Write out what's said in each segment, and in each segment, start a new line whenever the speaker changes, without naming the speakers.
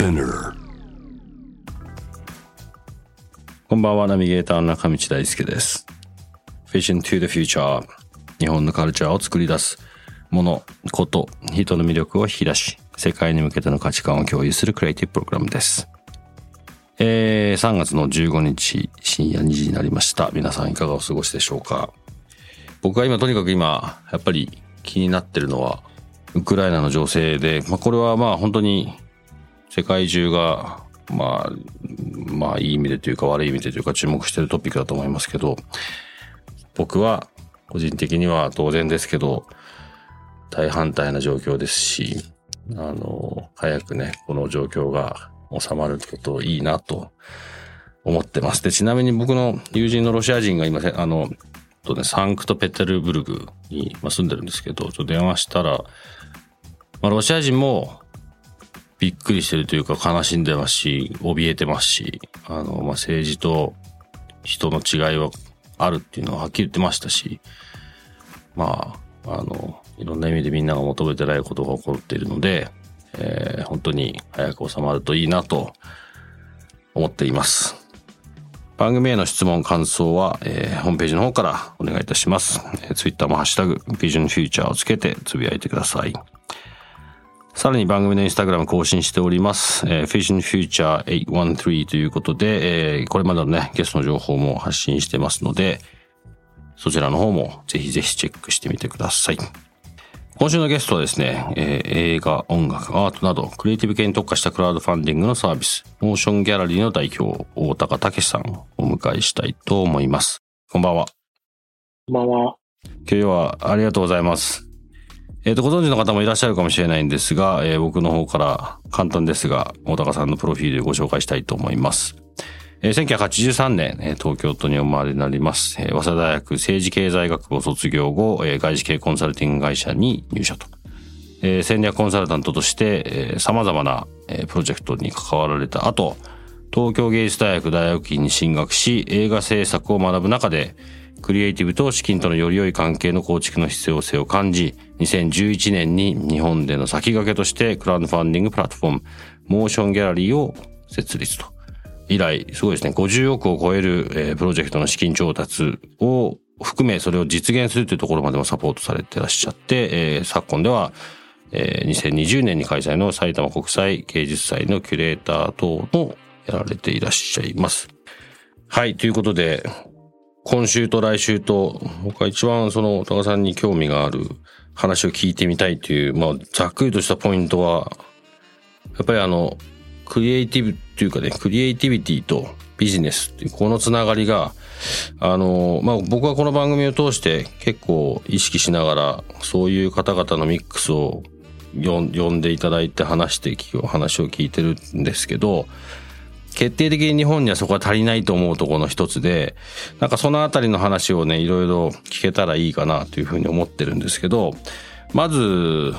こんばんは、ナビゲーター中道大輔です。Vision to the Future 日本のカルチャーを作り出すもの、こと、人の魅力を引き出し、世界に向けての価値観を共有するクリエイティブプログラムです。えー、3月の15日深夜2時になりました。皆さんいかがお過ごしでしょうか？僕は今とにかく今、やっぱり気になってるのは、ウクライナの情勢で、まあこれはまあ本当に世界中が、まあ、まあいい意味でというか悪い意味でというか注目してるトピックだと思いますけど、僕は個人的には当然ですけど、大反対な状況ですし、あの、早くね、この状況が収まることいいなと思ってます。で、ちなみに僕の友人のロシア人が今、あの、とね、サンクトペテルブルグに住んでるんですけど、ちょっと電話したら、まあ、ロシア人もびっくりしてるというか悲しんでますし、怯えてますし、あの、まあ、政治と人の違いはあるっていうのははっきり言ってましたし、まあ、あの、いろんな意味でみんなが求めてないことが起こっているので、えー本当に早く収まるといいなと思っています。番組への質問、感想は、えーホームページの方からお願いいたします。えー、ツイッターもハッシュタグ、Vision Future をつけてつぶやいてください。さらに番組のインスタグラム更新しております。えー、Vision Future 813ということで、えーこれまでのね、ゲストの情報も発信してますので、そちらの方もぜひぜひチェックしてみてください。今週のゲストはですね、えー映画、音楽、アートなど、クリエイティブ系に特化したクラウドファンディングのサービス、モーションギャラリーの代表、大高武さんをお迎えしたいと思います。こんばんは。
こんばんは。
今日はありがとうございます。えっ、と、ご存知の方もいらっしゃるかもしれないんですが、えー僕の方から簡単ですが、大高さんのプロフィールをご紹介したいと思います。えー1983年、東京都にお生まれになります。えー早稲田大学政治経済学部を卒業後、えー外資系コンサルティング会社に入社と。えー戦略コンサルタントとして、えー様々な、えープロジェクトに関わられた後、東京芸術大学大学院に進学し、映画制作を学ぶ中で、クリエイティブと資金とのより良い関係の構築の必要性を感じ、2011年に日本での先駆けとしてクラウドファンディングプラットフォーム、 MOTION GALLERY を設立と。以来、すごいですね、50億を超える、プロジェクトの資金調達を含め、それを実現するというところまでもサポートされてらっしゃって、えー昨今では、えー2020年に開催の埼玉国際芸術祭のキュレーター等もやられていらっしゃいます。はい、ということで、今週と来週と、僕は一番その、高さんに興味がある話を聞いてみたいという、まあ、ざっくりとしたポイントは、やっぱりあの、クリエイティブっていうかね、クリエイティビティとビジネスっていう、このつながりが、あの、まあ、僕はこの番組を通して結構意識しながら、そういう方々のミックスを読んでいただいて話して、話を聞いてるんですけど、決定的に日本にはそこは足りないと思うところの一つで、なんかそのあたりの話をね、いろいろ聞けたらいいかなというふうに思ってるんですけど、まず、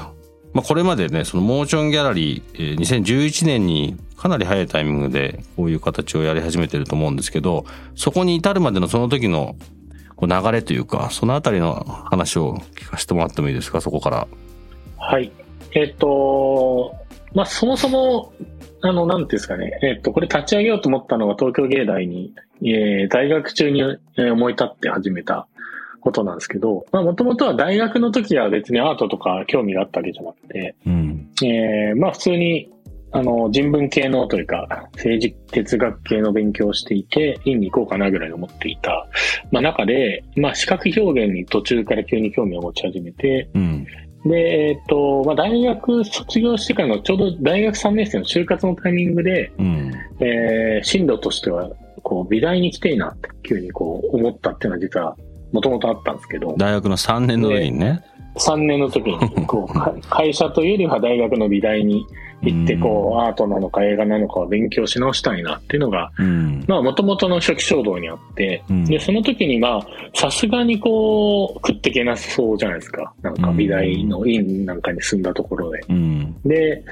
まあこれまでね、そのモーションギャラリー、2011年にかなり早いタイミングでこういう形をやり始めてると思うんですけど、そこに至るまでのその時の流れというか、そのあたりの話を聞かせてもらってもいいですか、そこから。
はい。えっと、まあ、そもそも、あの、なんていうんですかね。えっと、これ立ち上げようと思ったのが東京芸大に、えー大学中に、えー思い立って始めたことなんですけど、まあ、もともとは大学の時は別にアートとか興味があったわけじゃなくて、
うん。
えーまあ、普通に、あの、人文系のというか、政治哲学系の勉強をしていて、院に行こうかなぐらい思っていた、まあ、中で、まあ、視覚表現に途中から急に興味を持ち始めて、
うん。
で、えっと、まあ、大学卒業してからのちょうど大学3年生の就活のタイミングで、
うん。
えー進路としては、こう、美大に来ていいなって急にこう思ったっていうのは実は、もともとあったんですけど、
大学の3年の時にね。
3年の時に、こう、か会社というよりは大学の美大に行って、こう、アートなのか映画なのかを勉強し直したいなっていうのが、
うん。
まあ、もともとの初期衝動にあって、
うん
で、その時にまあ、さすがにこう、食っていけなさそうじゃないですか。なんか美大の院なんかに住んだところで。
うん。
で、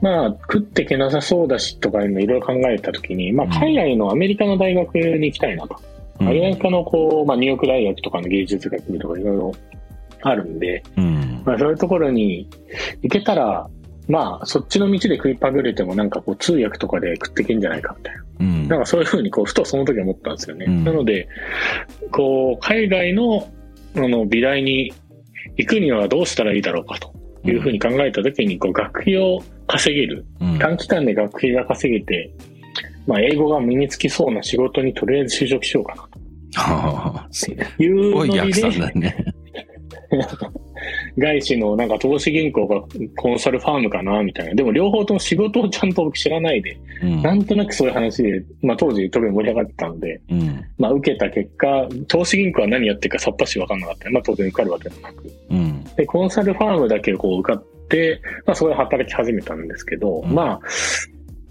まあ、食っていけなさそうだしとかいろいろ考えた時に、まあ、海外のアメリカの大学に行きたいなと。アメリカのこう、まあ、ニューヨーク大学とかの芸術学部とかいろいろあるんで、
うん。
まあ、そういうところに行けたら、まあ、そっちの道で食いっぱぐれてもなんかこう通訳とかで食っていけんじゃないかみたいな。
うん。
なんかそういうふうにこう、ふとその時思ったんですよね。
うん
なので、こう、海外の、あの、美大に行くにはどうしたらいいだろうかというふうに考えた時に、こう、学費を稼げる。
うん、
短期間で学費が稼げて、まあ、英語が身につきそうな仕事にとりあえず就職しようかな
は あ、す
という
ごい逆算、だね。
外資のなんか投資銀行がコンサルファームかなみたいな。でも両方とも仕事をちゃんと僕知らないで、
うん。
なんとなくそういう話で、まあ当時特に盛り上がってたので、
うん。
まあ受けた結果、投資銀行は何やってるかさっぱし分かんなかった。まあ当然受かるわけもなく。
うん。
で、コンサルファームだけこう受かって、まあそこで働き始めたんですけど、
うん
まあ、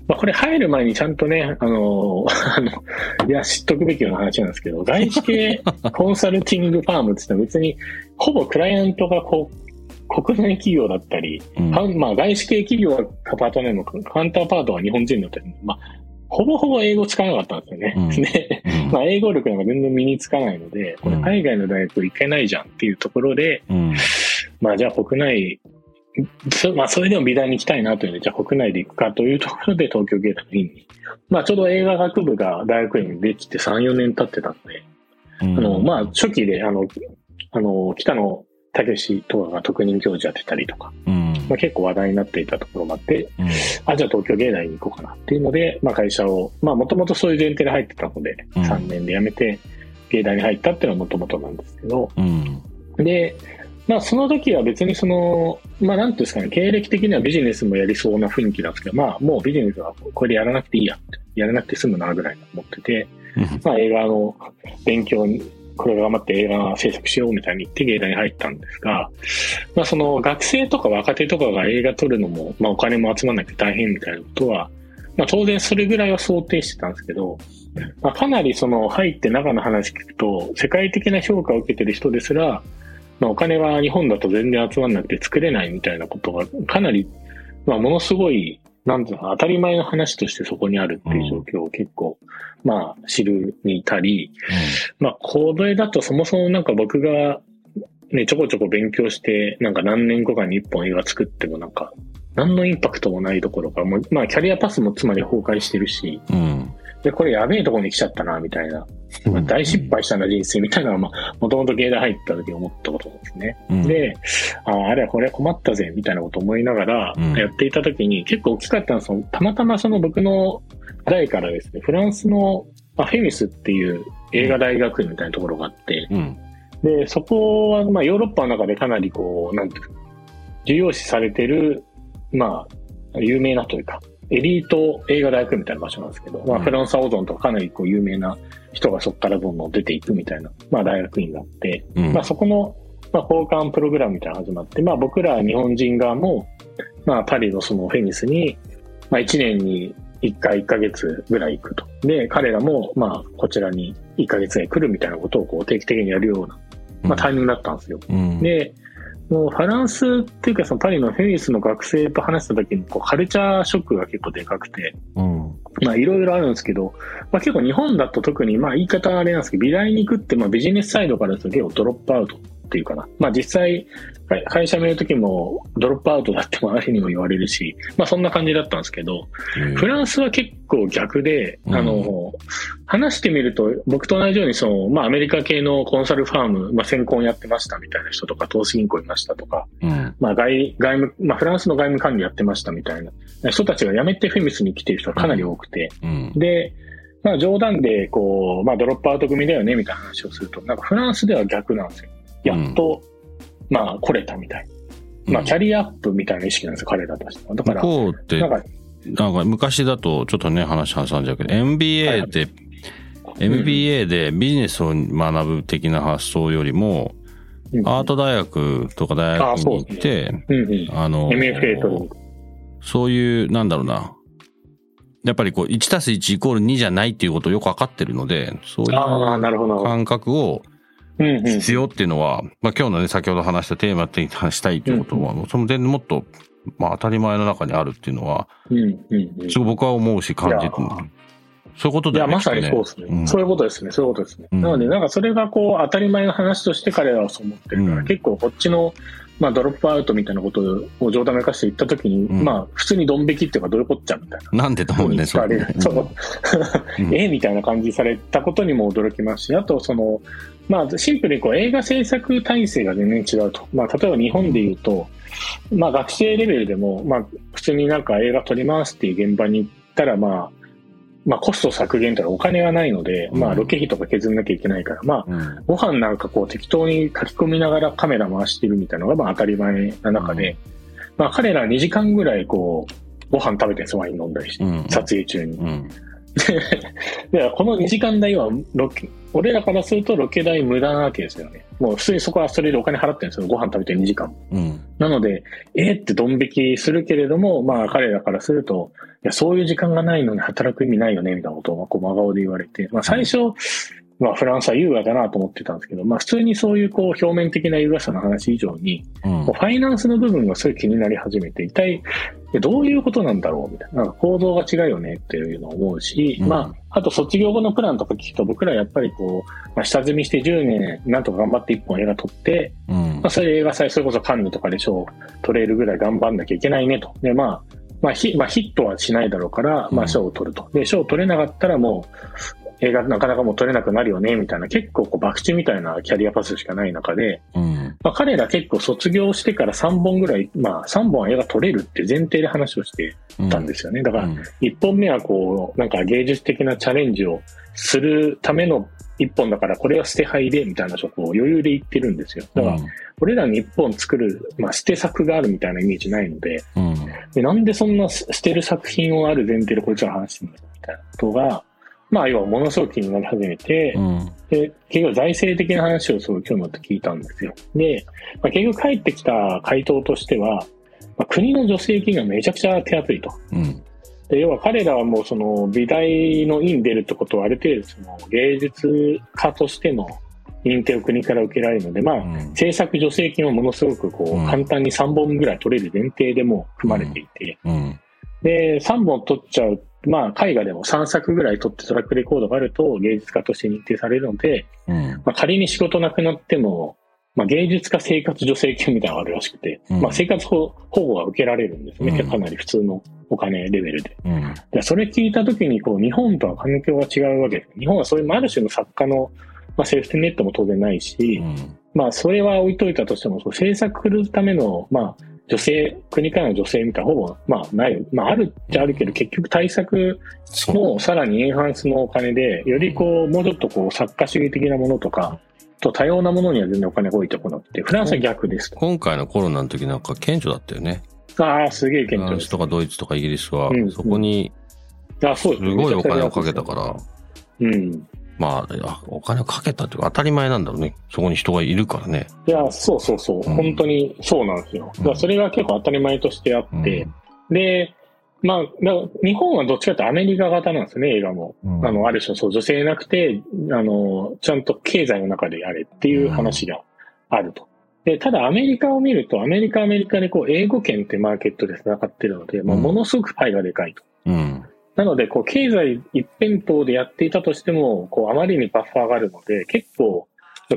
まあこれ入る前にちゃんとね、あの、あの、いや、知っとくべきような話なんですけど、外資系 コンサルティングファームって別に、ほぼクライアントがこう、国内企業だったり、
うん
まあ外資系企業がパートナーのカウンターパートが日本人だったり、まあ、ほぼほぼ英語使わなかったんですよね。
うん
で、
うん
まあ、英語力なんか全然身につかないので、これ海外の大学行けないじゃんっていうところで、
うん。
まあじゃあ国内、そまあそれでも美大に行きたいなというので、じゃあ国内で行くかというところで東京芸大の院に。まあちょうど映画学部が大学院にできて3、4年経ってたので、
あ
あの、まあ初期で、あの、あの、北野武とかが特任教授やってたりとか、
うん。
まあ結構話題になっていたところもあって、
うん。
あ、じゃあ東京芸大に行こうかなっていうので、まあ会社を、まあもともとそういう前提で入ってたので、
うん
3年で辞めて芸大に入ったっていうのはもともとなんですけど、
うん。
で、まあその時は別にその、まあなんていうんですかね、経歴的にはビジネスもやりそうな雰囲気なんですけど、まあもうビジネスはこれやらなくていいやって、やらなくて済むなぐらいに思ってて、まあ映画の勉強に、これ頑張って映画制作しようみたいに言って芸大に入ったんですが、まあその学生とか若手とかが映画撮るのも、まあお金も集まらなくて大変みたいなことは、まあ当然それぐらいは想定してたんですけど、まあかなりその入って中の話聞くと、世界的な評価を受けてる人ですら、まあお金は日本だと全然集まらなくて作れないみたいなことがかなり、まあものすごい、なんていうの当たり前の話としてそこにあるっていう状況を結構、まあ知るに至り、まあ、これだとそもそもなんか僕が、ね、ちょこちょこ勉強して、なんか何年後かに一本映画作ってもなんか、何のインパクトもないところか、もうまあ、キャリアパスもつまり崩壊してるし、
うん。
で、これやべえとこに来ちゃったな、みたいな。まあ大失敗したな、人生みたいなのは、まあ、もともと芸大入った時に思ったことですね。
うん、
で、ああ、あれはこれ困ったぜ、みたいなことを思いながら
うん
やっていた時に、結構大きかったのはその、たまたまその僕の代からですね、フランスの、まあ、フェミスっていう映画大学院みたいなところがあって、
うん。
で、そこは、まあ、ヨーロッパの中でかなりこう、なんていうか、重要視されてる、まあ、有名なというか、エリート映画大学みたいな場所なんですけど、まあ、
うん
フランス・アオゾンとかかなりこう有名な人がそこからどんどん出ていくみたいな、まあ、大学院があって、
うん。
まあ、そこの、まあ、交換プログラムみたいなのが始まって、まあ、僕ら日本人側も、まあ、パリのそのフェニスに、まあ、1年に1回1ヶ月ぐらい行くと。で、彼らも、まあ、こちらに1ヶ月ぐらい来るみたいなことをこう定期的にやるような、まあ、タイミングだったんですよ。
うん、
で、もうフランスっていうかそのパリのフェニスの学生と話した時にこうカルチャーショックが結構でかくて、
うん。
まあいろいろあるんですけど、まあ結構日本だと特にまあ言い方はあれなんですけど、美大に行くってまあビジネスサイドからすると結構ドロップアウトっていうかな。まあ実際、会会社名の時もドロップアウトだって周りにも言われるし、まあそんな感じだったんですけど、フランスは結構逆で、
うん
あの、話してみると、僕と同じように、その、まあ、アメリカ系のコンサルファーム、まあ、先行やってましたみたいな人とか、投資銀行いましたとか、
うん。
まあ、外、外務、まあ、フランスの外務管理やってましたみたいな人たちが辞めてフェミスに来てる人がかなり多くて、
うん。
で、まあ、冗談で、こう、まあ、ドロップアウト組だよね、みたいな話をすると、なんかフランスでは逆なんですよ。やっと、まあ、来れたみたいな。まあ、キャリアアップみたいな意識なんですよ、彼らとしては。だから、
向こうって、
なんか、
なんか昔だと、ちょっとね、話挟んじゃうけど、MBA って、
い
MBA でビジネスを学ぶ的な発想よりも、
うん
アート大学とか大学に行って、
うんうん。
あの、
MFA 取る。
そういう、なんだろうな。やっぱりこう、1たす1イコール2じゃないっていうことをよくわかってるので、そういう感覚を
うんうん。
必要っていうのは、まあ今日のね、先ほど話したテーマに話したいっていうことは、その点でもっと、まあ当たり前の中にあるっていうのは。すごい僕は思うし感じて
いや
そういうこと
いや、
だよね。
まさにそうですね、
うん
そういうことですね。そういうことですね。
うん
なので、なんかそれがこう、当たり前の話として彼らはそう思ってるから、
うん
結構こっちの、まあ、ドロップアウトみたいなことを冗談めかして言ったときに、
うん
まあ、普通にドン引きっていうか、どういうこっちゃみたいな。
なんでと思うね、
聞かれる
う
そう
うん
えみたいな感じされたことにも驚きますし、あと、その、まあ、シンプルにこう映画制作体制が全然違うと。まあ、例えば日本で言うと、まあ、学生レベルでも、まあ、普通になんか映画撮りますっていう現場に行ったら、まあ、まあ、コスト削減というのはお金がないので、まあ、
うん
ロケ費とか削んなきゃいけないから、まあ、
うん
ご飯なんかこう適当に書き込みながらカメラ回してるみたいなのがまあ当たり前な中で、まあ彼らは2時間ぐらいこう、ご飯食べてるワイン飲んだりして、
うん
撮影中に。
うん。
で、この2時間代はロケ、俺らからするとロケ代無駄なわけですよね。もう普通にそこはそれでお金払ってるんですよ。ご飯食べて2時間。
うん。
なので、えーってドン引きするけれども、まあ彼らからすると、いや、そういう時間がないのに働く意味ないよね、みたいなことをこう真顔で言われて、まあ最初、まあフランスは優雅だなと思ってたんですけど、まあ普通にそういうこう表面的な優雅さの話以上に、
うん。
ファイナンスの部分がすごい気になり始めて、一体えどういうことなんだろう？みたいな、なんか構造が違うよねっていうのを思うし、
うん。
まあ、あと卒業後のプランとか聞くと僕らやっぱりこう、まあ、下積みして10年なんとか頑張って1本映画撮って、
うん。
まあ、それ映画祭、それこそカンヌとかで賞取れるぐらい頑張んなきゃいけないねと。で、まあ、まあ、ヒまあ、ヒットはしないだろうから、まあ、
うん。
賞を取ると。で、賞を取れなかったらもう、映画なかなかもう取れなくなるよね、みたいな、結構こう、博打みたいなキャリアパスしかない中で、
うん。
まあ、彼ら結構卒業してから3本ぐらい、まあ、3本は映画撮れるって前提で話をしてたんですよね。だから、1本目はこう、なんか芸術的なチャレンジをするための1本だから、これは捨て牌で、みたいなとこを余裕で言ってるんですよ。だから、俺らに1本作る、まあ、捨て作があるみたいなイメージないので、
うん。
でなんでそんな捨てる作品をある前提でこいつら話してるんだみたいなことが、まあ、要はものすごく気になり始めて、
うん。
で、結局財政的な話をすごい今日のって聞いたんですよ。で、まあ、結局返ってきた回答としては、まあ、国の助成金がめちゃくちゃ手厚いと。
うん。
で要は彼らはもうその美大の院出るってことはある程度その芸術家としての認定を国から受けられるので、まあ、制作助成金はものすごくこう、
うん
簡単に3本ぐらい取れる前提でもう組まれていて、
うん。
で、3本取っちゃう、まあ、絵画でも3作ぐらい取ってトラックレコードがあると芸術家として認定されるので、
うん。
まあ、仮に仕事なくなっても、まあ、芸術家生活助成金みたいなのがあるらしくて、
うん
まあ、生活保保護が受けられるんですね。
うん
かなり普通のお金レベルで。
うん。
でそれ聞いたときに、こう、日本とは環境が違うわけです。日本はそういう、まあある種の作家の、まあ、セーフティーネットも当然ないし、まあ、それは置いといたとしても、そう制作するための、まあ、女性、国からの女性みたいな、ほぼ、まあ、ない。まあ、あるっちゃあるけど、結局対策。もさらにエンハンスのお金で、よりこう、もうちょっとこう、作家主義的なものとか、と多様なものには全然お金が置いてこなくて、フランスは逆ですと。
今回のコロナの時なんか顕著だったよね。
ああ、すげえ
フ
顕著です。
ランスとかドイツとかイギリスは
う、ん
そこに
あそうです
すごいお金をかけたから、
うん。
まあ、お金をかけたっていうか当たり前なんだろうね。そこに人がいるからね。
いや、そうそうそう。
うん
本当にそうなんですよ。だからそれが結構当たり前としてあって、で、まあ、日本はどっちかというとアメリカ型なんですよね、映画も。
うん
あの、ある種、そう、女性なくて、あの、ちゃんと経済の中でやれっていう話があると。で、ただアメリカを見ると、アメリカはアメリカでこう、英語圏ってマーケットで繋がってるので、まあ、
うん
ものすごくパイがでかいと。
うん。
なので、こう、経済一辺倒でやっていたとしても、こう、あまりにバッファーがあるので、結構、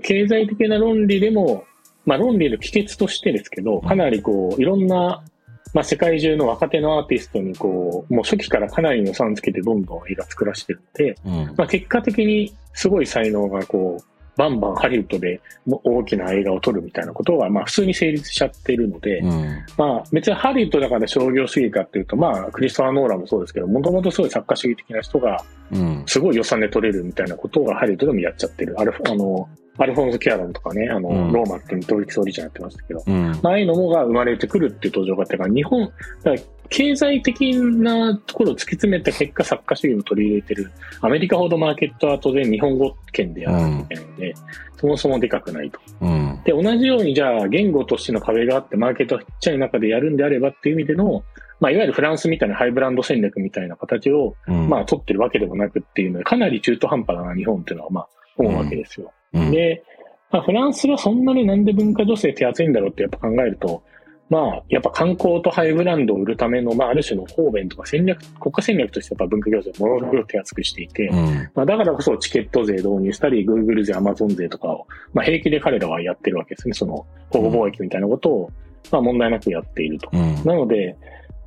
経済的な論理でも、まあ、論理の帰結としてですけど、かなりこう、いろんな、まあ、世界中の若手のアーティストにこう、もう初期からかなりの予算つけてどんどん映画作らせてるんで、
うん。
まあ、結果的にすごい才能がこう、バンバンハリウッドでも大きな映画を撮るみたいなことが、まあ普通に成立しちゃってるので、
うん。
まあ別にハリウッドだから商業主義かっていうと、まあクリストファー・ノーランもそうですけど、もともとすごい作家主義的な人が、
うん。
すごい予算で撮れるみたいなことがハリウッドでもやっちゃってる。あれ、あの、アルフォンス・キアロンとかね、あの、
うん
ローマっていう統一総理長やってましたけど、
うん。
まあああいうのもが生まれてくるっていう登場があったから、日本、だから経済的なところを突き詰めた結果、作家主義を取り入れてる、アメリカほどマーケットは当然日本語圏でやらなきゃいけないので、そもそもでかくないと。
うん。
で、同じようにじゃあ言語としての壁があって、マーケットがちっちゃい中でやるんであればっていう意味での、まあいわゆるフランスみたいなハイブランド戦略みたいな形を、
うん。
まあ取ってるわけでもなくっていうので、かなり中途半端だな日本っていうのはまあ思うわけですよ。
うん、
で、まあ、フランスがそんなになんで文化女性手厚いんだろうってやっぱ考えると、まあ、やっぱ観光とハイブランドを売るための、まあ、ある種の方便とか戦略、国家戦略としてやっぱ文化行政をものすごく手厚くしていて、
うん。
まあ、だからこそチケット税導入したり、Google 税、Amazon 税とかを、まあ、平気で彼らはやってるわけですね。その、保護貿易みたいなことを、まあ、問題なくやっていると。
うん。
なので、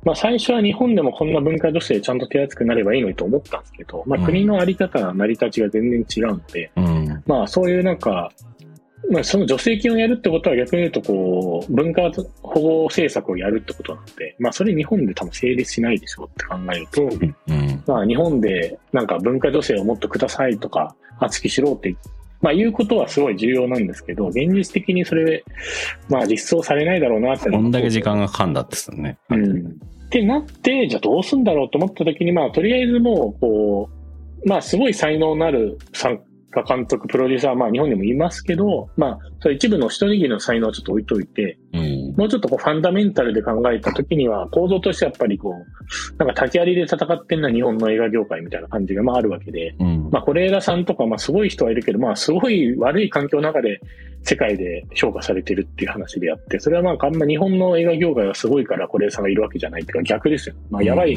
まあ、最初は日本でもこんな文化女性ちゃんと手厚くなればいいのにと思ったんですけど、まあ、
うん
国のあり方、成り立ちが全然違うので、
うん。
まあそういうなんか、まあその助成金をやるってことは逆に言うとこう、文化保護政策をやるってことなので、まあそれ日本で多分成立しないでしょうって考えると、
うん。
まあ日本でなんか文化助成をもっとくださいとか、厚きしろって、まあ言うことはすごい重要なんですけど、現実的にそれ、まあ実装されないだろうなって。
こんだけ時間がかかんだってですよね。
うん。ってなって、じゃあどうすんだろうと思った時に、まあとりあえずもう、こう、まあすごい才能のある参加監督、プロデューサーはまあ日本にもいますけど、まあそれ一部の一握りの才能をちょっと置いといて、
うん。
もうちょっとこうファンダメンタルで考えた時には、構造としてやっぱりこう、なんか竹槍で戦ってんのは日本の映画業界みたいな感じがまああるわけで、
うん。
まあ、是枝さんとか、まあ、すごい人はいるけど、まあ、すごい悪い環境の中で世界で評価されてるっていう話であって、それはまあ、あんま日本の映画業界がすごいから是枝さんがいるわけじゃないっていうか逆ですよ。まあ、やばい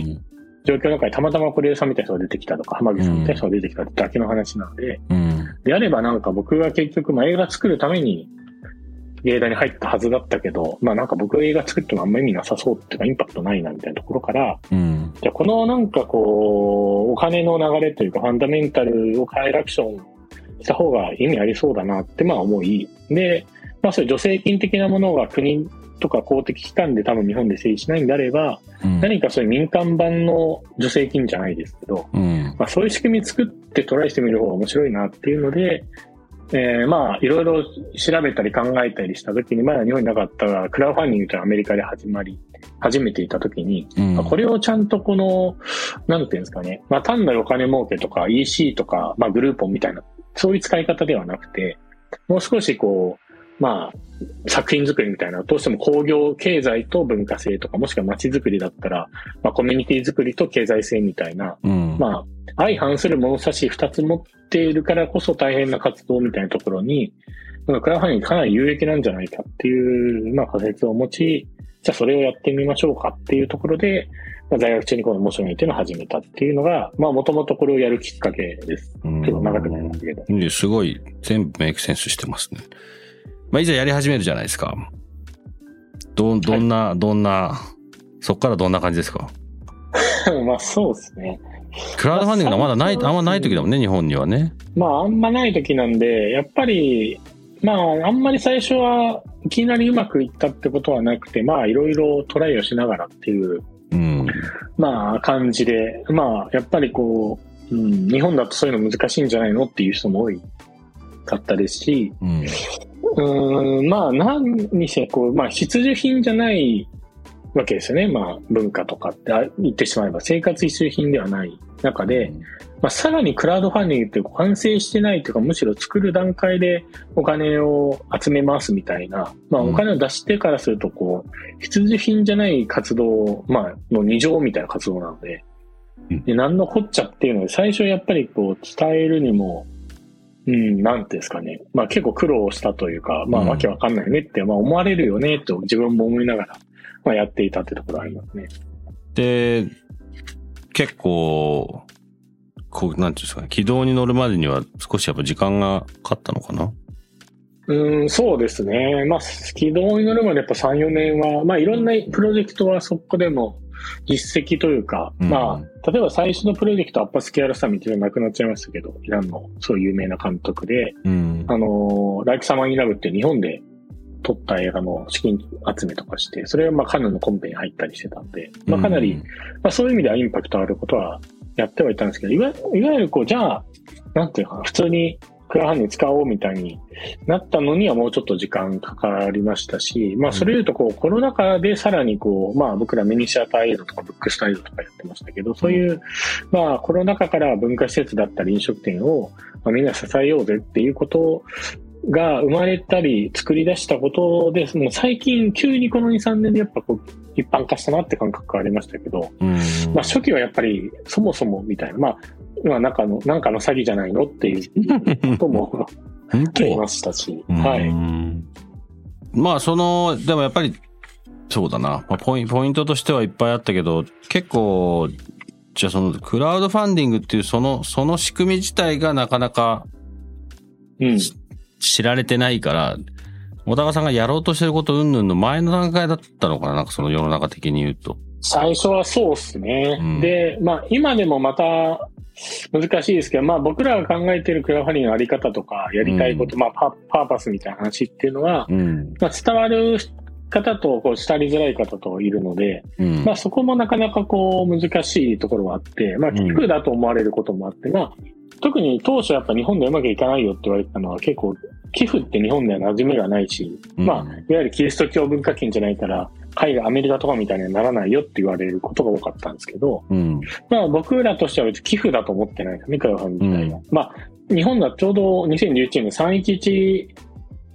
状況の中でたまたま是枝さんみたいな人が出てきたとか、浜口さんみたいな人が出てきただけの話なので、
うん。
であればなんか僕が結局、まあ、映画作るために、芸大に入ったはずだったけど、まあなんか僕が映画作ってもあんま意味なさそうっていうかインパクトないなみたいなところから、
うん。
じゃあこのなんかこう、お金の流れというかファンダメンタルを変えるアクションした方が意味ありそうだなってまあ思い、で、まあそういう助成金的なものが国とか公的機関で多分日本で成立しないんであれば、
うん。
何かそういう民間版の助成金じゃないですけど、
うん。
まあそういう仕組み作ってトライしてみる方が面白いなっていうので、えーまあ、いろいろ調べたり考えたりしたときに、まだ日本になかったクラウドファンディングというのはアメリカで始まり、初めていたときに、
うん
まあこれをちゃんとこの、なんていうんですかね、まあ単なるお金儲けとか EC とか、まあグルーポンみたいな、そういう使い方ではなくて、もう少しこう、まあ、作品作りみたいな、どうしても工業経済と文化性とか、もしくは街づくりだったら、まあコミュニティ作りと経済性みたいな、
うん。
まあ、相反する物差し二つ持っているからこそ大変な活動みたいなところに、なんかクラファンディングかなり有益なんじゃないかっていう、まあ仮説を持ち、じゃあそれをやってみましょうかっていうところで、まあ、在学中にこの面白いっていうのを始めたっていうのが、まあもともとこれをやるきっかけです。
うん
ちょっと長くなりましたけど。
すごい、全部メイクセンスしてますね。まあ、いざやり始めるじゃないですか。ど、どんな、どんな、そっからどんな感じですか？
まあそうですね。
クラウドファンディングがまだない、
まあ
あんまない時だもんね、日本にはね。
まああんまない時なんで、やっぱり、まああんまり最初はいきなりうまくいったってことはなくて、まあいろいろトライをしながらっていう
うん。
まあ、感じで、まあ、やっぱりこう、うん、日本だとそういうの難しいんじゃないのっていう人も多いかったですし、
うん。
うん、まあ、何にせ、こう、まあ、必需品じゃないわけですよね。まあ、文化とかってあ言ってしまえば、生活必需品ではない中で、まあ、さらにクラウドファンディングって完成してないというか、むしろ作る段階でお金を集めますみたいな、まあ、
うん。
お金を出してからすると、こう、必需品じゃない活動、まあ、の二乗みたいな活動なので
うん、
で、何のこっちゃっていうので、最初やっぱりこう、伝えるにも、うん、なんていうんですかね。まあ結構苦労したというか、まあ
うん
わけわかんないよねって、まあ思われるよねと自分も思いながら、まあやっていたってところありますね。
で、結構、こう、なんていうんですかね、軌道に乗るまでには少しやっぱ時間がかかったのかな？
うん、そうですね。まあ、軌道に乗るまでやっぱ3、4年は、まあいろんなプロジェクトはそこでも実績というか、
うん
まあ、例えば最初のプロジェクトアッパスキアラサミっていうのはなくなっちゃいましたけど、イランのそう有名な監督で、
うん。
あの、ライクサマーインラブって日本で撮った映画の資金集めとかして、それはまあカンヌのコンペに入ったりしてたんで、まあかなり、まあそういう意味ではインパクトあることはやってはいたんですけど、いわいわゆるこう、じゃあ、なんていうのかな、普通にクラファンに使おうみたいになったのにはもうちょっと時間かかりましたし、まあそれ言うとこう、コロナ禍でさらにこう、まあ僕らミニシアターエイドとかブックスタイルとかやってましたけど、そういう、まあコロナ禍から文化施設だったり飲食店を、まあ、みんな支えようぜっていうことが生まれたり作り出したことで、もう最近急にこの2、3年でやっぱこう一般化したなって感覚がありましたけど、まあ初期はやっぱりそもそもみたいな、まあ今なんかの、なんかの詐欺じゃないのっていう こともありましたし、はい。
まあその、でもやっぱりそうだな、まあ、ポイポイントとしてはいっぱいあったけど、結構、じゃあそのクラウドファンディングっていうその、その仕組み自体がなかなか、うん、知られてないから、小高さんがやろうとしてることうんぬんの前の段階だったのかな？なんかその世の中的に言うと。
最初はそうっすね。うん、で、まあ今でもまた難しいですけど、まあ僕らが考えてるクラファンディングのあり方とか、やりたいこと、うん、まあパパーパスみたいな話っていうのは、うん、まあ伝わる方とこう伝わりづらい方といるので、まあそこもなかなかこう難しいところはあって、まあ寄付だと思われることもあって、まあ特に当初やっぱ日本でうまくいかないよって言われたのは結構寄付って日本では馴染みがないし、うん、まあ、いわゆるキリスト教文化圏じゃないから、海外、アメリカとかみたいにはならないよって言われることが多かったんですけど、うん、まあ僕らとしては別に寄付だと思ってないですね、クラファン自体は。うん、まあ、日本だとちょうど2011年の311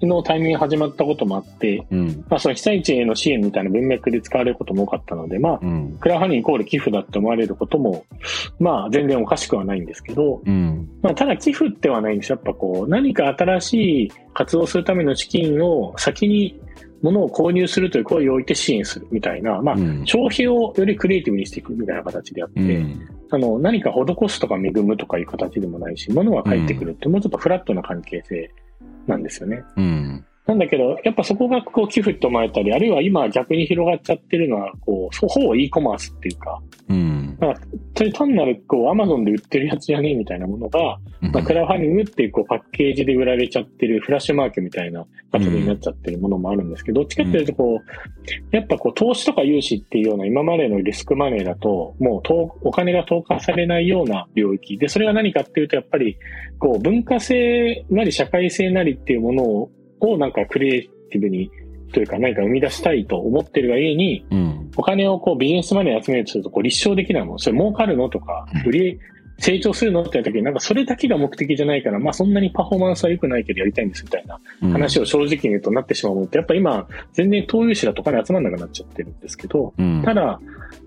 のタイミングが始まったこともあって、うん、まあその被災地への支援みたいな文脈で使われることも多かったので、まあ、うん、クラファンディングイコール寄付だって思われることも、まあ全然おかしくはないんですけど、うん、まあただ寄付ってはないんですよ。やっぱこう、何か新しい活動するための資金を先に物を購入するという行為を置いて支援するみたいな、まあ、消費をよりクリエイティブにしていくみたいな形であって、うん、あの、何か施すとか恵むとかいう形でもないし、物が返ってくるって、もうちょっとフラットな関係性なんですよね。うん。なんだけど、やっぱそこがこう寄付って思われたり、あるいは今逆に広がっちゃってるのは、こう、ほぼ e コマースっていうか、うん。だから、それ単なる、こう、アマゾンで売ってるやつじゃねえみたいなものが、うん、まあ、クラファンディングっていうこうパッケージで売られちゃってるフラッシュマーケみたいな形になっちゃってるものもあるんですけど、どっちかっていうとこう、やっぱこう、投資とか融資っていうような今までのリスクマネーだと、もうお金が投下されないような領域。で、それが何かっていうと、やっぱり、こう、文化性なり社会性なりっていうものを、をなんかクリエイティブに、というか何か生み出したいと思ってるがゆえに、うん、お金をこうビジネスマネー集めるとすると、こう立証できないもの、それ儲かるのとか、売り、成長するのって言った時に、なんかそれだけが目的じゃないから、まあそんなにパフォーマンスは良くないけどやりたいんですみたいな話を正直に言うとなってしまうものって、やっぱ今、全然投融資だとお金集まんなくなっちゃってるんですけど、うん、ただ、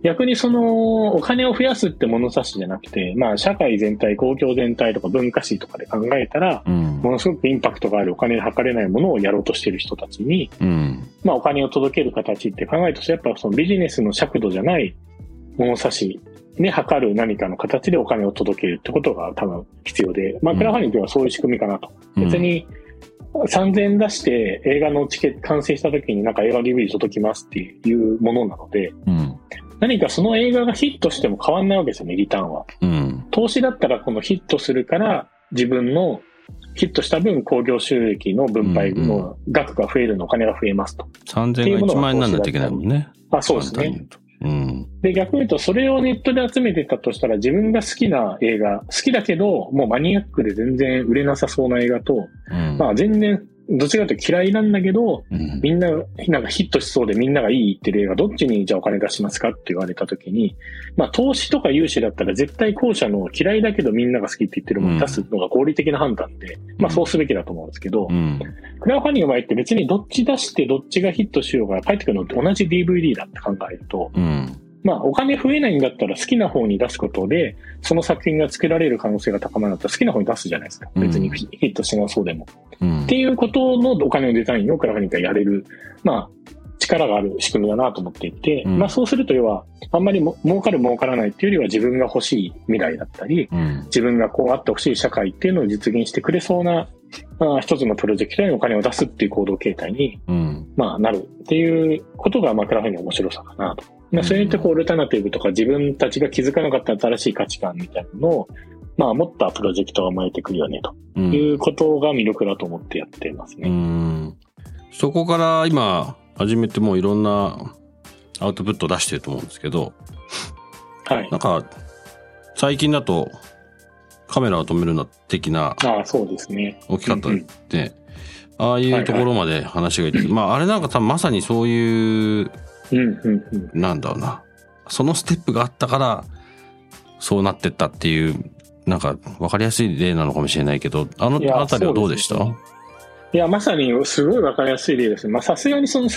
逆にその、お金を増やすって物差しじゃなくて、まあ社会全体、公共全体とか文化史とかで考えたら、うん、ものすごくインパクトがあるお金で測れないものをやろうとしてる人たちに、うん、まあお金を届ける形って考えるとやっぱそのビジネスの尺度じゃない物差しね、測る何かの形でお金を届けるってことが多分必要で、まあ、クラファンディングはそういう仕組みかなと。うん、別に、3000円出して映画のチケット完成した時になんか映画 DVD 届きますっていうものなので、うん、何かその映画がヒットしても変わんないわけですよね、リターンは。うん、投資だったらこのヒットするから自分のヒットした分、興行収益の分配の額が増えるの、お金が増えますと。
3000円が1万円にならないといけないもんね。
あ、そうですね。うん、で、逆に言うと、それをネットで集めてたとしたら、自分が好きな映画、好きだけど、もうマニアックで全然売れなさそうな映画と、うん、まあ全然どっちかというと嫌いなんだけど、うん、みんな、なんかヒットしそうでみんながいいってる映画、どっちにじゃあお金出しますかって言われたときに、まあ投資とか融資だったら絶対後者の嫌いだけどみんなが好きって言ってるものを出すのが合理的な判断で、うん、まあそうすべきだと思うんですけど、うん、クラウドファンディングの場合って別にどっち出してどっちがヒットしようが返ってくるのって同じ DVD だって考えると、うんまあ、お金増えないんだったら好きな方に出すことで、その作品が作られる可能性が高まるんだったら好きな方に出すじゃないですか。別にヒットしなそうでも。うん、っていうことのお金のデザインをクラファンディングがやれる、まあ、力がある仕組みだなと思っていて、うん、まあそうすると要は、あんまりも儲かる儲からないっていうよりは自分が欲しい未来だったり、うん、自分がこうあってほしい社会っていうのを実現してくれそうな、まあ、一つのプロジェクトにお金を出すっていう行動形態に、うん、まあなるっていうことが、まあクラファンの面白さかなとまあ、それによってこう、オルタナティブとか自分たちが気づかなかった新しい価値観みたいなのを、まあ、持ったプロジェクトが生まれてくるよね、ということが魅力だと思ってやってますね。うん、
そこから今、始めてもいろんなアウトプットを出してると思うんですけど、はい。なんか、最近だと、カメラを止めるな的な
ああ、そうですね。
大きかったで、ああいうところまで話がいって、まああれなんか多分まさにそういう。なんだろうな、そのステップがあったから、そうなってったっていう、なんか分かりやすい例なのかもしれないけど、あのあたりはどうでした？
いや、まさにすごいわかりやすい例です。ね。まあ、さすがにその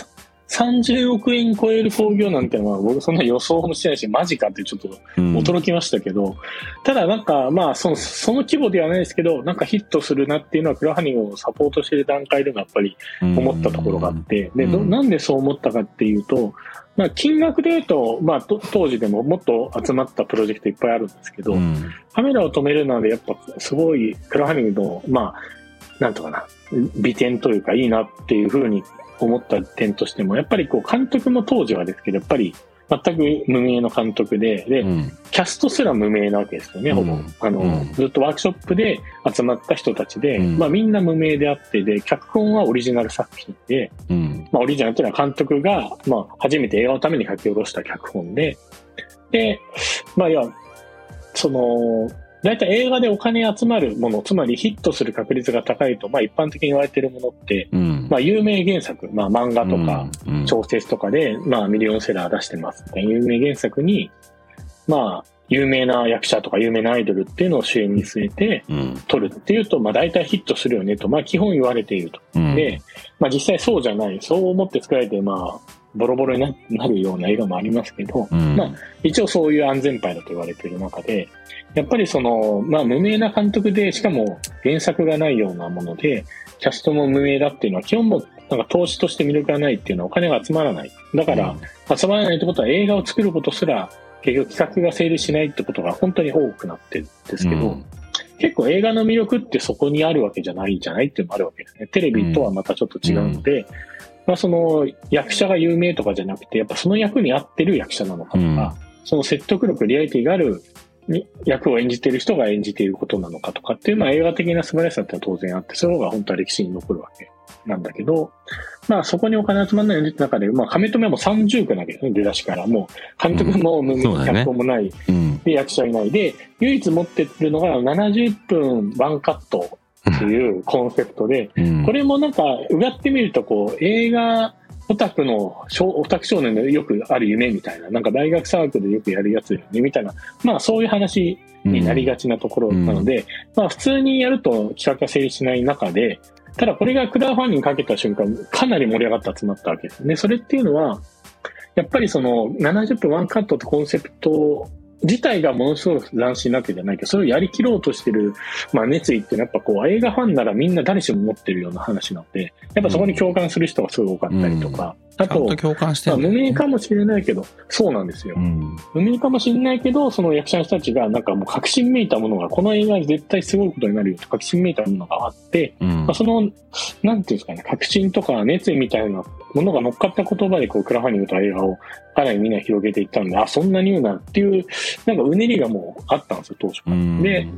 30億円超える興行なんてのは、僕そんな予想もしてないし、マジかってちょっと
うん。
驚きましたけど、ただなんか、まあその、その規模ではないですけど、なんかヒットするなっていうのは、クラファニングをサポートしている段階でもやっぱり思ったところがあって、
うん。
なんでそう思ったかっていうと、まあ金額で言うと、まあと当時でももっと集まったプロジェクトいっぱいあるんですけど、
うん。
カメラを止めるので、やっぱすごいクラファニングの、まあ、なんとかな、美点というかいいなっていうふうに思った点としても、やっぱりこう監督も当時はですけど、やっぱり全く無名の監督で、で、
うん。
キャストすら無名なわけですよね、ほぼ。
うん。
あの、
うん。
ずっとワークショップで集まった人たちで、
うん。
まあみんな無名であって、で、脚本はオリジナル作品で、
うん。
まあオリジナルっていうのは監督が、まあ初めて映画のために書き下ろした脚本で、で、まあいや、その、大体映画でお金集まるもの、つまりヒットする確率が高いと、まあ一般的に言われているものって、
うん。
まあ有名原作、まあ漫画とか、
うん。
小説とかで、まあミリオンセラー出してますみたいな有名原作に、まあ有名な役者とか有名なアイドルっていうのを主演に据えて
うん。
撮るっていうと、まあ大体ヒットするよねと、まあ基本言われていると。
うん。
で、まあ実際そうじゃない、そう思って作られて、まあボロボロにななるような映画もありますけど、
うん
まあ一応そういう安全牌だと言われている中で、やっぱりその、まあ無名な監督で、しかも原作がないようなもので、キャストも無名だっていうのは基本もなんか投資として魅力がないっていうのはお金が集まらない。だから、集まらないってことは映画を作ることすら結局企画が成立しないってことが本当に多くなってるんですけど、
うん
結構映画の魅力ってそこにあるわけじゃないんじゃないっていうのもあるわけですね。テレビとはまたちょっと違うので、まあその役者が有名とかじゃなくて、やっぱその役に合ってる役者なのかとか、その説得力、リアリティがあるに役を演じている人が演じていることなのかとかっていう、まあ映画的な素晴らしさってのは当然あって、その方が本当は歴史に残るわけなんだけど、まあそこにお金集まらないよねって中で、まあ亀止めも30億なわけですね、出だしから。もう監督も脚本もない、
うん。
で役者いないで、唯一持ってるのが70分ワンカットっていうコンセプトで、
うん。
これもなんか、うがってみると、こう、映画オタクの少、オタク少年のよくある夢みたいな、なんか大学サークルでよくやるやつよね、みたいな、まあそういう話になりがちなところなので、まあ普通にやると企画が成立しない中で、ただこれがクラウドファンディングかけた瞬間、かなり盛り上がって集まったわけですね。それっていうのは、やっぱりその70分ワンカットってコンセプト自体がものすごく斬新なわけじゃないけど、それをやりきろうとしてる、まあ、熱意っていうのはやっぱこう映画ファンならみんな誰しも持ってるような話なので、やっぱそこに共感する人がすごい多かったりとか、あと
と、共感してね
無名かもしれないけど、そうなんですよ
う。ん
無名かもしれないけど、その役者の人たちがなんかもう確信めいたものが、この映画で絶対すごいことになるよと確信めいたものがあって、
うん
まあ、その、なんていうんですかね、確信とか熱意みたいなものが乗っかった言葉で、こう、クラファニングと映画をかなりみんな広げていったんで、あ、そんなに言うなっていう、なんかうねりがもうあったんですよ、当初から。
うん
で、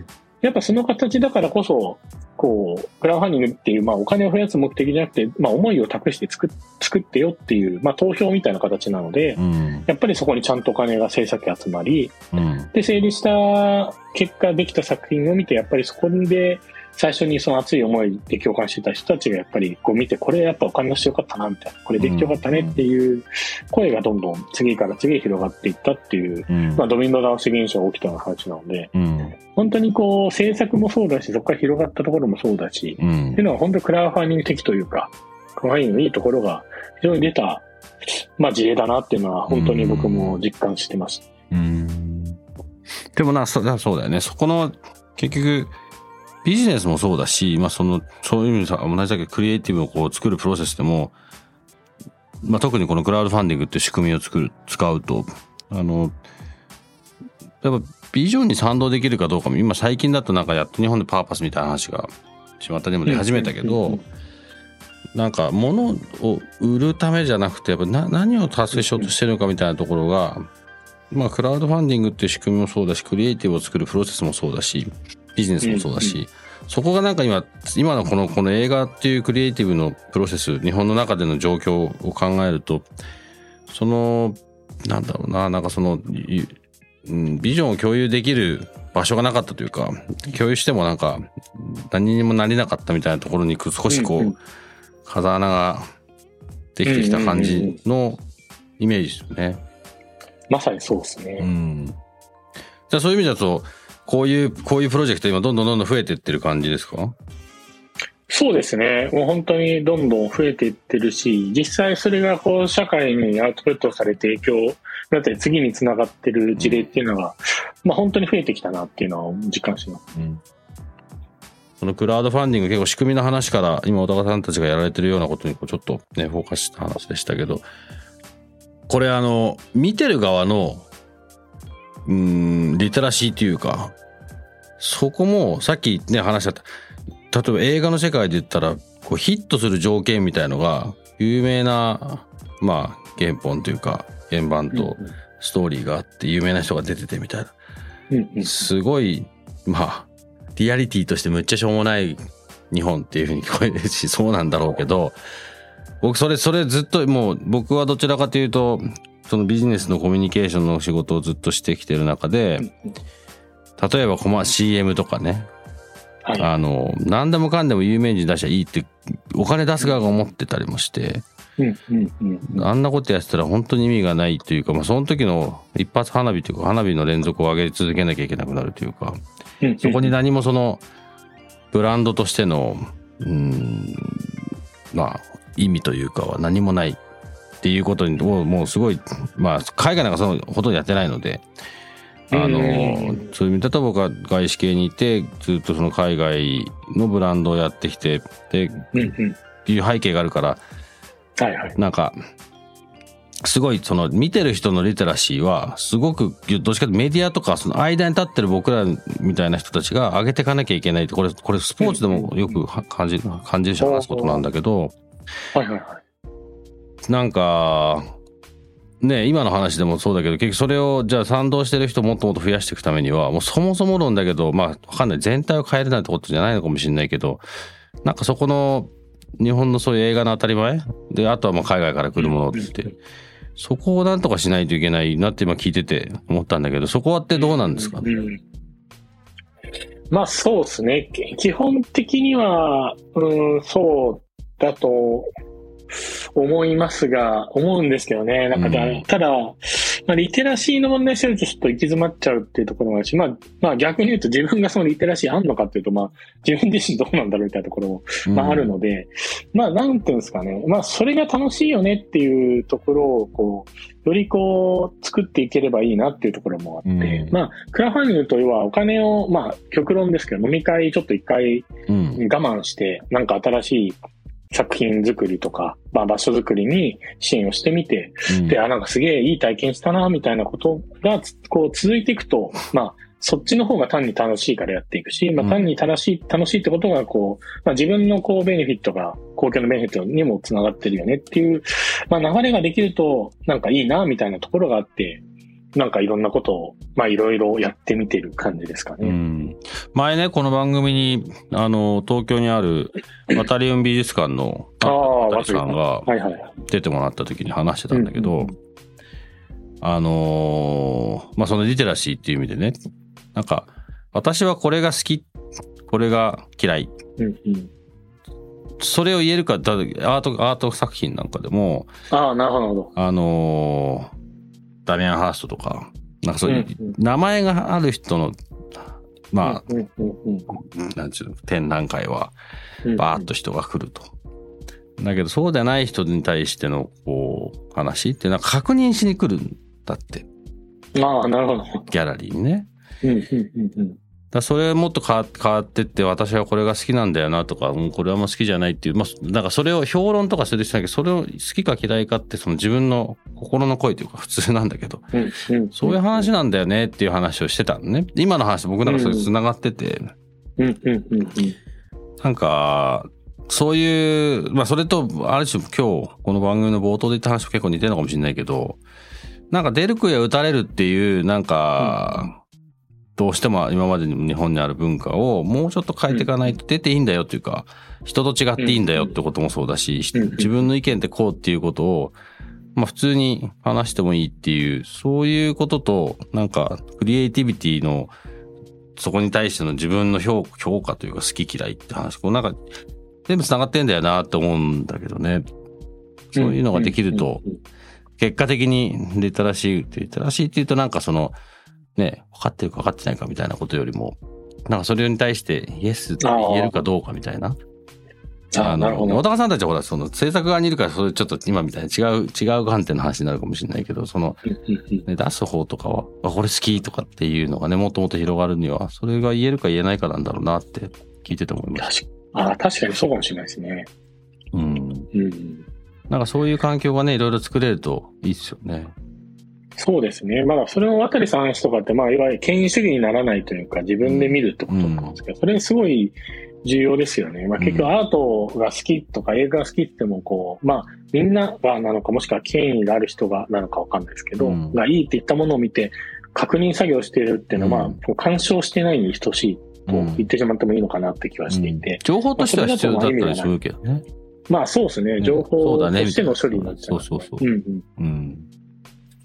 やっぱその形だからこそ、こう、クラウドファンディングっていう、まあお金を増やす目的じゃなくて、まあ思いを託して作っ作ってよっていう、まあ投票みたいな形なので、
うん。
やっぱりそこにちゃんとお金が制作費集まり、
うん。
で、整理した結果できた作品を見て、やっぱりそこで最初にその熱い思いで共感してた人たちがやっぱりこう見て、これやっぱお金出してよかったな、みたいな、これできてよかったねっていう声がどんどん次から次へ広がっていったっていう、
うん。
まあドミノ倒し現象が起きたような話なので、
うん。
本当にこう制作もそうだし、そこから広がったところもそうだし、
うん。
っていうのは本当にクラウドファンディング的というか、クラウドファンディングのいいところが非常に出た、まあ事例だなっていうのは本当に僕も実感してました。
うん。でもな、そそうだよね。そこの、結局、ビジネスもそうだし、まあその、そういう意味でさ、同じだけクリエイティブをこう作るプロセスでも、まあ特にこのクラウドファンディングっていう仕組みを作る、使うと、あの、やっぱビジョンに賛同できるかどうかも、今最近だとなんかやっと日本でパーパスみたいな話が、巷でも出始めたけどなんか物を売るためじゃなくて、やっぱな何を達成しようとしてるのかみたいなところが、まあクラウドファンディングっていう仕組みもそうだし、クリエイティブを作るプロセスもそうだし、ビジネスもそうだし、そこがなんか今、今のこの、この映画っていうクリエイティブのプロセス、日本の中での状況を考えると、その、なんだろうな、なんかその、ビジョンを共有できる場所がなかったというか、共有してもなんか、何にもなりなかったみたいなところに少しこう、
うんうん
風穴ができてきた感じのイメージですよね。
まさにそうです
う
ね。
ん。じゃあそういう意味だと、こういう、こういうプロジェクト今どんどんどんどん増えていってる感じですか？
そうですね。もう本当にどんどん増えていってるし、実際それがこう社会にアウトプットされて影響だったり次につながってる事例っていうのが、まあ本当に増えてきたなっていうのは実感します。
うん。そのクラウドファンディング結構仕組みの話から今小高さんたちがやられてるようなことにこうちょっとね、フォーカスした話でしたけど、これあの、見てる側の、うーん、リテラシーというか、そこもさっきね話しちゃった、例えば映画の世界で言ったら、こうヒットする条件みたいのが、有名な、まあ、原本というか、原版とストーリーがあって、有名な人が出ててみたいな。すごい、まあ、リアリティとしてむっちゃしょうもない日本っていうふうに聞こえるし、そうなんだろうけど、僕それ、それずっともう、僕はどちらかというと、そのビジネスのコミュニケーションの仕事をずっとしてきてる中で、例えばコマ CM とかね、
はい。
あの、何でもかんでも有名人出しゃいいって、お金出す側が思ってたりもして、あんなことやってたら本当に意味がないというか、まあその時の一発花火というか、花火の連続を上げ続けなきゃいけなくなるというか、
うん。
そこに何もその、ブランドとしての、うーん、まあ、意味というかは何もないっていうことに、もうもうすごい、まあ、海外なんかそのほとんどやってないので、あの
うん、
そういう意味だと僕は外資系にいて、ずっとその海外のブランドをやってきて、で、
うんうん。
いう背景があるから、
はいはい。
なんか、すごいその見てる人のリテラシーはすごくどっちかというとメディアとかその間に立ってる僕らみたいな人たちが上げていかなきゃいけないってこれこれスポーツでもよくは感じ感じるし話すことなんだけど
はいはいはい。
なんかね今の話でもそうだけど結局それをじゃあ賛同してる人をもっともっと増やしていくためにはもうそもそも論だけどまあわかんない。全体を変えるなんてことじゃないのかもしれないけどなんかそこの日本のそういう映画の当たり前？であとはまあ海外から来るものって。そこをなんとかしないといけないなって今聞いてて思ったんだけどそこはってどうなんですか？ね
うん。まあそうですね。き基本的には、うん、そうだと思いますが、思うんですけどね。なんかだ、
うん
ただ、まあ、リテラシーの問題してるとちょっと行き詰まっちゃうっていうところもあるし、まあ、まあ逆に言うと自分がそのリテラシーあんのかっていうと、まあ自分自身どうなんだろうみたいなところもまあ、あるので、まあ、なんていうんですかね。まあ、それが楽しいよねっていうところを、こう、よりこう、作っていければいいなっていうところもあって、
うん
まあ、クラファンディングというのはお金を、まあ、極論ですけど、飲み会ちょっと一回
うん
我慢して、なんか新しい作品作りとか、まあ、場所作りに支援をしてみて、
うん。
で、あ、なんかすげえいい体験したな、みたいなことがつ、こう続いていくと、まあ、そっちの方が単に楽しいからやっていくし、まあ
うん。
単に楽しい、楽しいってことが、こう、まあ自分のこうベネフィットが、公共のベネフィットにもつながってるよねっていう、まあ流れができると、なんかいいな、みたいなところがあって、なんかいろんなことを、まあいろいろやってみてる感じですかね。
うん前ね、この番組に、あの、東京にある、ワタリウン美術館の、
ああ、
さんが。出てもらった時に話してたんだけどあのーまあ、そのリテラシーっていう意味でね、なんか、私はこれが好き、これが嫌い。
うんうん。
それを言えるか、だアート、アート作品なんかでも、
ああ、なるほどなるほど。
あのーダミアン・ハーストとか、なんかそういう名前がある人の、まあ、なんちゅうの、展覧会は、
うん。
バーッと人が来ると。だけど、そうでない人に対しての、こう、話っていうのは確認しに来るんだって、
ああ、なるほど。
ギャラリーにね。
うんうんうんうん。
だそれもっと変わ変わってって、私はこれが好きなんだよなとか、うんこれはもう好きじゃないっていう、まあ、なんかそれを評論とかする人だけど、それを好きか嫌いかって、その自分の心の声というか普通なんだけど、
うんうん。
そういう話なんだよねっていう話をしてたのね。今の話と僕なんかそれ繋がってて、
うんうんうんうん。
なんか、そういう、まあそれと、ある種今日、この番組の冒頭で言った話も結構似てるのかもしれないけど、なんか出る杭は打たれるっていう、なんか、どうしても今までに日本にある文化をもうちょっと変えていかないと出ていいんだよっていうか、人と違っていいんだよってこともそうだし、
うん
自分の意見ってこうっていうことを、まあ普通に話してもいいっていう、そういうことと、なんか、クリエイティビティの、そこに対しての自分の評評価というか好き嫌いって話、こうなんか、全部繋がってんだよなって思うんだけどね。そういうのができると、結果的にリテラシーって、リテラシーって言うとなんかその、ね、分かってるか分かってないかみたいなことよりも、なんかそれに対してイエスって言えるかどうかみたいな。
ああ、なるほど。
小高さんたちはほら、その制作側にいるから、それちょっと今みたいに違う、違う観点の話になるかもしれないけど、その、ね、出す方とかは、あ、これ好きとかっていうのがね、もっともっと広がるには、それが言えるか言えないかなんだろうなって聞いてて思いま
す。ああ、確かにそうかもしれないですね。
うん。うん。なんかそういう環境がね、いろいろ作れるといいっすよね。
そうですね。まあ、それを渡さんとかって、まあ、いわゆる権威主義にならないというか、自分で見るってことなんですけど、うん、それすごい重要ですよね。まあ、結局アートが好きとか映画が好きっても、こう、まあ、みんながなのか、もしくは権威がある人がなのかわかんないですけど、うん、がいいって言ったものを見て、確認作業しているっていうのは、まあ、干渉してないに等しいと言ってしまってもいいのかなって気はしていて。
情報としては必要だったりするけどね。
まあ、そうですね。情報としての処理になっちゃう。
そうそうそう。うん、うん。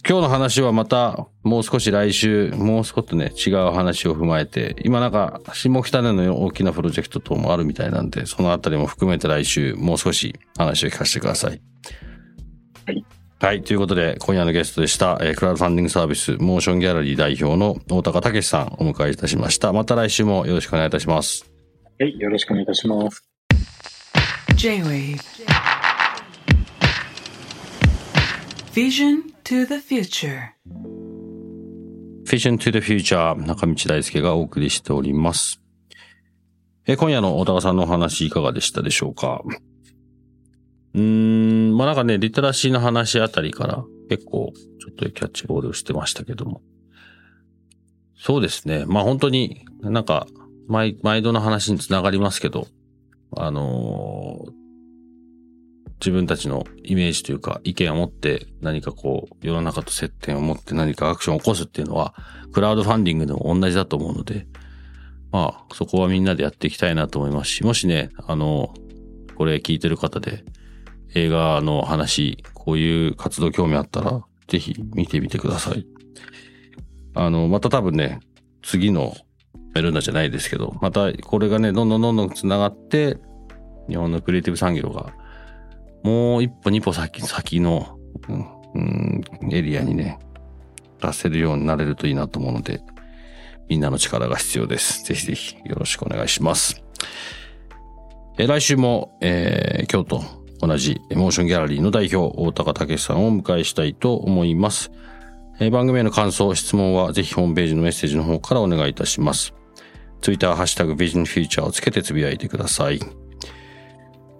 今日の話はまたもう少し来週、もう少しね、違う話を踏まえて、今なんか下北での大きなプロジェクト等もあるみたいなんで、そのあたりも含めて来週もう少し話を聞かせてください。
はい。
はい。ということで、今夜のゲストでした、えー、クラウドファンディングサービス、モーションギャラリー代表の大高武さんお迎えいたしました。また来週もよろしくお願いいたします。
はい。よろしくお願いいたします。J-Wave
Vision to the Future Vision to the Future 中道大輔がお送りしております。え今夜の小高さんのお話いかがでしたでしょうか？うーん、まあなんかね、リテラシーの話あたりから結構ちょっとキャッチボールしてましたけども。そうですね。まあ本当になんか毎毎度の話につながりますけど、あのー、自分たちのイメージというか意見を持って何かこう世の中と接点を持って何かアクションを起こすっていうのはクラウドファンディングでも同じだと思うので、まあそこはみんなでやっていきたいなと思いますし、もしね、あの、これ聞いてる方で映画の話、こういう活動興味あったらぜひ見てみてください。あの、また多分ね、次のメルナじゃないですけど、またこれがね、どんどんどんどん繋がって、日本のクリエイティブ産業がもう一歩二歩先、先の、うん、エリアにね、出せるようになれるといいなと思うので、みんなの力が必要です。ぜひぜひよろしくお願いします。え来週も、えー、今日と同じモーションギャラリーの代表、大高武さんをお迎えしたいと思います。え、番組への感想、質問はぜひホームページのメッセージの方からお願いいたします。ツイッターハッシュタグビジョンフューチャーをつけてつぶやいてください。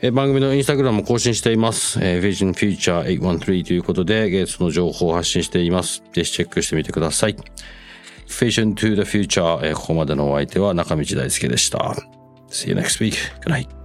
え番組のインスタグラムも更新しています。えー、Vision Future 813ということで、ゲストの情報を発信しています。ぜひチェックしてみてください。Vision to the Future、えー、ここまでのお相手は中道大輔でした。See you next week. Good night.